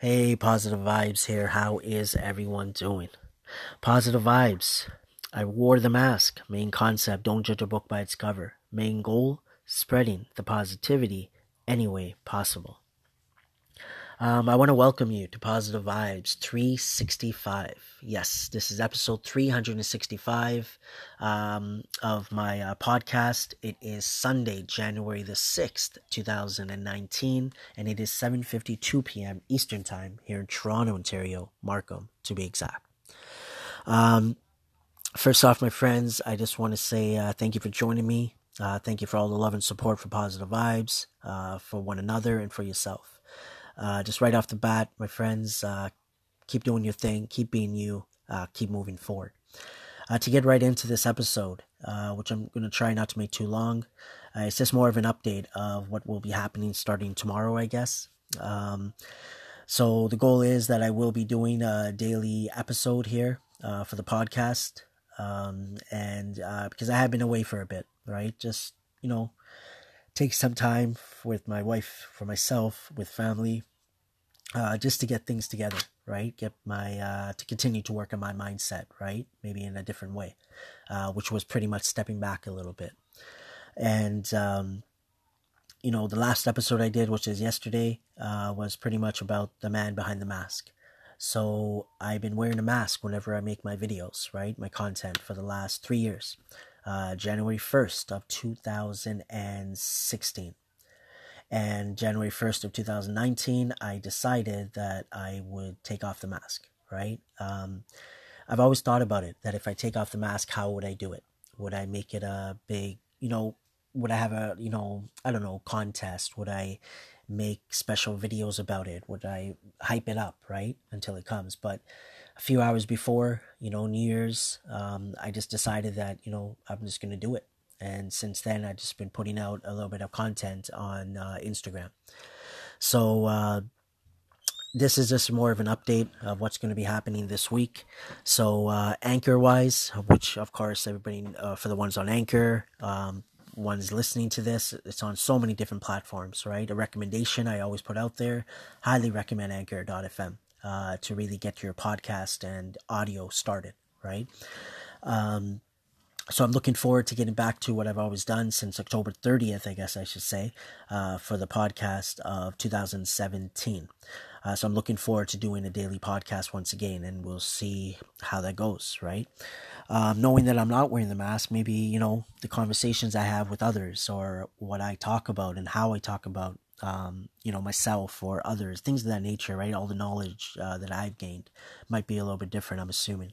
Hey, positive vibes here. How is everyone doing? Positive vibes. I wore the mask. Main concept don't judge a book by its cover. Main goal spreading the positivity any way possible. Um, I want to welcome you to Positive Vibes 365. Yes, this is episode 365 um, of my uh, podcast. It is Sunday, January the 6th, 2019, and it is 7.52 p.m. Eastern Time here in Toronto, Ontario, Markham, to be exact. Um, first off, my friends, I just want to say uh, thank you for joining me. Uh, thank you for all the love and support for Positive Vibes, uh, for one another, and for yourself. Uh, just right off the bat, my friends, uh, keep doing your thing, keep being you, uh, keep moving forward. Uh, to get right into this episode, uh, which I'm going to try not to make too long, uh, it's just more of an update of what will be happening starting tomorrow, I guess. Um, so the goal is that I will be doing a daily episode here for the podcast. Um, and because I have been away for a bit, right? Just, you know, take some time with my wife, for myself, with family, uh, just to get things together, right? Get my uh, to continue to work on my mindset, right? Maybe in a different way, uh, which was pretty much stepping back a little bit. And um, you know, the last episode I did, which is yesterday, uh, was pretty much about the man behind the mask. So I've been wearing a mask whenever I make my videos, right? My content for the last three years uh, January 1st of 2016. And January 1st of 2019, I decided that I would take off the mask, right? Um, I've always thought about it that if I take off the mask, how would I do it? Would I make it a big, you know, would I have a, you know, I don't know, contest? Would I make special videos about it? Would I hype it up, right? Until it comes. But a few hours before, you know, New Year's, um, I just decided that, you know, I'm just going to do it. And since then, I've just been putting out a little bit of content on uh, Instagram. So, uh, this is just more of an update of what's going to be happening this week. So, uh, Anchor wise, which of course, everybody, uh, for the ones on Anchor, um, ones listening to this, it's on so many different platforms, right? A recommendation I always put out there highly recommend Anchor.fm uh, to really get your podcast and audio started, right? Um, so I'm looking forward to getting back to what I've always done since October 30th, I guess I should say, uh, for the podcast of 2017. Uh, so I'm looking forward to doing a daily podcast once again, and we'll see how that goes, right? Um, knowing that I'm not wearing the mask, maybe, you know, the conversations I have with others or what I talk about and how I talk about um, you know, myself or others, things of that nature, right? All the knowledge uh, that I've gained might be a little bit different, I'm assuming.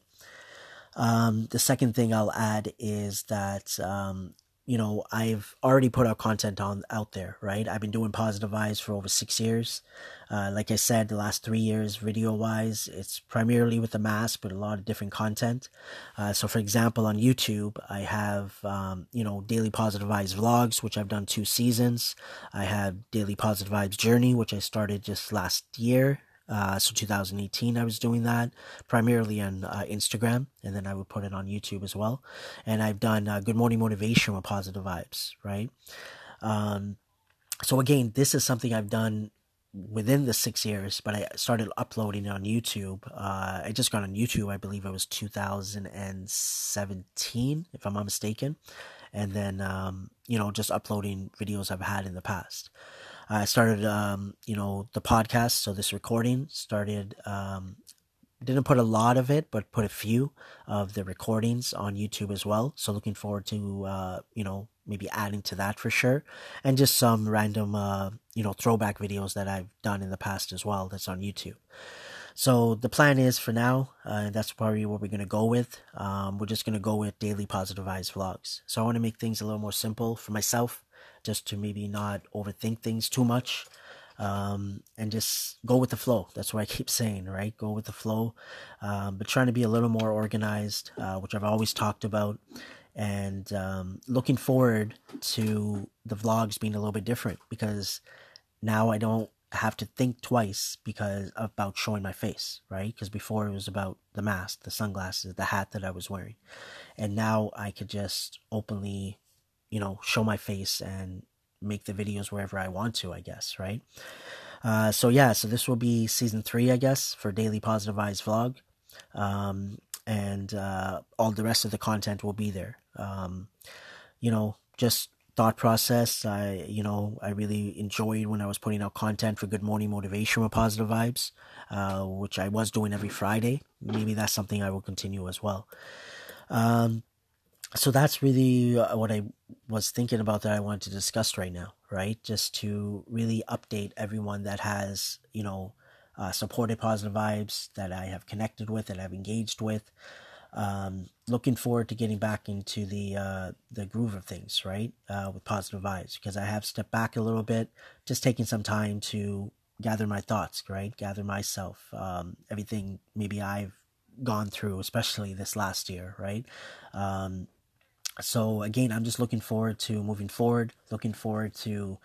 Um, the second thing I'll add is that um, you know, I've already put out content on out there, right? I've been doing positive vibes for over six years. Uh, like I said, the last three years, video wise, it's primarily with the mask, but a lot of different content. Uh, so, for example, on YouTube, I have, um, you know, daily positive vibes vlogs, which I've done two seasons. I have daily positive vibes journey, which I started just last year. Uh, so 2018, I was doing that primarily on uh, Instagram, and then I would put it on YouTube as well. And I've done uh, Good Morning Motivation with Positive Vibes, right? Um, so again, this is something I've done within the six years, but I started uploading on YouTube. Uh, I just got on YouTube, I believe it was 2017, if I'm not mistaken. And then, um, you know, just uploading videos I've had in the past. I started, um, you know, the podcast. So this recording started. Um, didn't put a lot of it, but put a few of the recordings on YouTube as well. So looking forward to, uh, you know, maybe adding to that for sure, and just some random, uh, you know, throwback videos that I've done in the past as well. That's on YouTube. So the plan is for now, uh, that's probably what we're gonna go with. Um, we're just gonna go with daily positive vibes vlogs. So I want to make things a little more simple for myself just to maybe not overthink things too much um, and just go with the flow. That's what I keep saying, right? Go with the flow, um, but trying to be a little more organized, uh, which I've always talked about, and um, looking forward to the vlogs being a little bit different because now I don't have to think twice because about showing my face, right? Because before it was about the mask, the sunglasses, the hat that I was wearing, and now I could just openly you know, show my face and make the videos wherever I want to, I guess, right? Uh, so yeah, so this will be season three, I guess, for Daily Positive Vibes vlog. Um, and uh, all the rest of the content will be there. Um, you know, just thought process. I, you know, I really enjoyed when I was putting out content for Good Morning Motivation with Positive Vibes, uh, which I was doing every Friday. Maybe that's something I will continue as well. Um, so that's really uh, what I was thinking about that I wanted to discuss right now, right? Just to really update everyone that has, you know, uh, supported positive vibes that I have connected with, that I've engaged with. Um, looking forward to getting back into the uh, the groove of things, right? Uh, with positive vibes, because I have stepped back a little bit, just taking some time to gather my thoughts, right? Gather myself, um, everything maybe I've gone through, especially this last year, right? Um, so again, I'm just looking forward to moving forward, looking forward to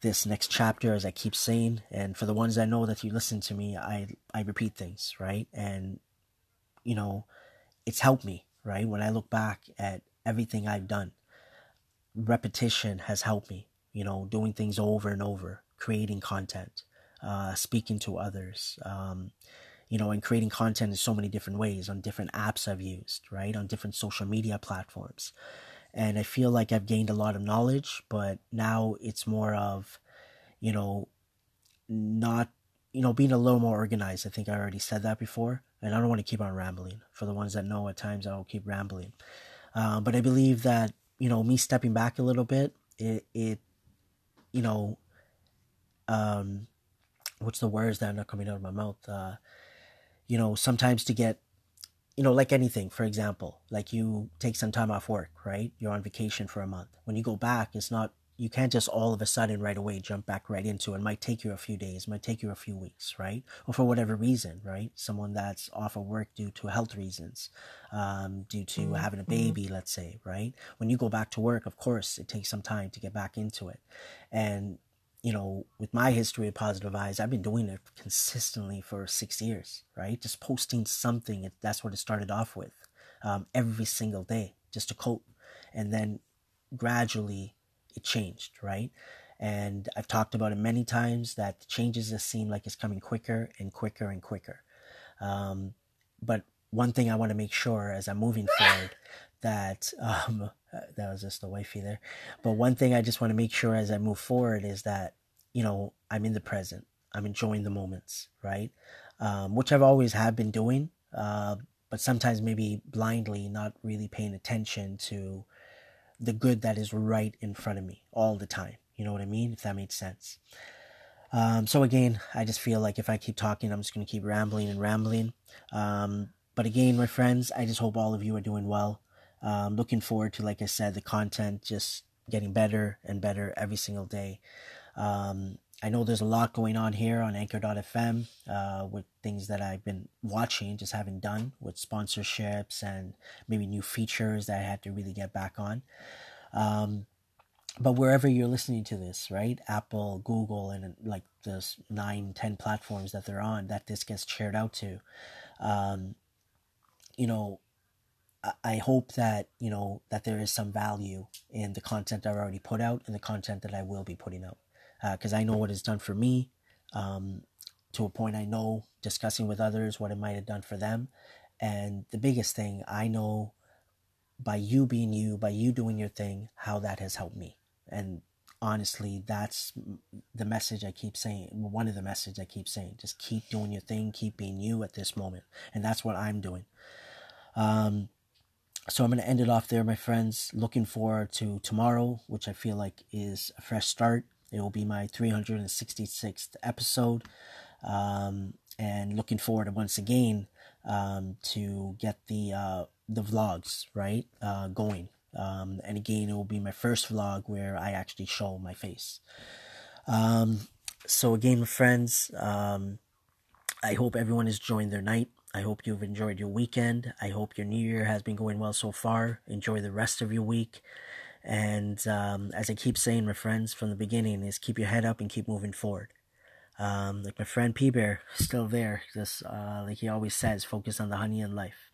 this next chapter, as I keep saying. And for the ones that know that you listen to me, I I repeat things, right? And you know, it's helped me, right? When I look back at everything I've done, repetition has helped me. You know, doing things over and over, creating content, uh, speaking to others, um, you know, and creating content in so many different ways on different apps I've used, right? On different social media platforms. And I feel like I've gained a lot of knowledge, but now it's more of, you know, not, you know, being a little more organized. I think I already said that before. And I don't want to keep on rambling. For the ones that know, at times I'll keep rambling. Uh, but I believe that, you know, me stepping back a little bit, it, it you know, um, what's the words that are not coming out of my mouth? Uh, you know, sometimes to get, you know, like anything, for example, like you take some time off work, right? You're on vacation for a month. When you go back, it's not, you can't just all of a sudden right away jump back right into it. it might take you a few days, might take you a few weeks, right? Or for whatever reason, right? Someone that's off of work due to health reasons, um, due to mm-hmm. having a mm-hmm. baby, let's say, right? When you go back to work, of course, it takes some time to get back into it. And you know, with my history of positive vibes, I've been doing it consistently for six years, right? Just posting something. That's what it started off with, um, every single day, just a quote, and then gradually it changed, right? And I've talked about it many times that the changes just seem like it's coming quicker and quicker and quicker. Um, but one thing I want to make sure as I'm moving forward that um, that was just the wifey there. But one thing I just want to make sure as I move forward is that you know I'm in the present. I'm enjoying the moments, right? Um, which I've always have been doing, uh, but sometimes maybe blindly, not really paying attention to the good that is right in front of me all the time. You know what I mean? If that makes sense. Um, so again, I just feel like if I keep talking, I'm just going to keep rambling and rambling. Um, but again, my friends, I just hope all of you are doing well. Um, looking forward to, like I said, the content just getting better and better every single day. Um, I know there's a lot going on here on Anchor.fm uh, with things that I've been watching, just haven't done with sponsorships and maybe new features that I had to really get back on. Um, but wherever you're listening to this, right? Apple, Google, and like the nine, ten platforms that they're on that this gets shared out to. Um, you know, I hope that you know that there is some value in the content I've already put out and the content that I will be putting out, because uh, I know what it's done for me. Um, to a point, I know discussing with others what it might have done for them, and the biggest thing I know by you being you, by you doing your thing, how that has helped me. And honestly, that's the message I keep saying. One of the messages I keep saying: just keep doing your thing, keep being you at this moment, and that's what I'm doing. Um, so I'm going to end it off there, my friends. Looking forward to tomorrow, which I feel like is a fresh start. It will be my 366th episode. Um, and looking forward once again um, to get the uh, the vlogs right uh, going. Um, and again, it will be my first vlog where I actually show my face. Um, so again, my friends, um, I hope everyone is enjoying their night. I hope you've enjoyed your weekend. I hope your new year has been going well so far. Enjoy the rest of your week. And um, as I keep saying, my friends, from the beginning, is keep your head up and keep moving forward. Um, like my friend P Bear, still there, just uh, like he always says, focus on the honey in life.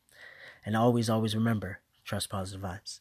And always, always remember, trust positive vibes.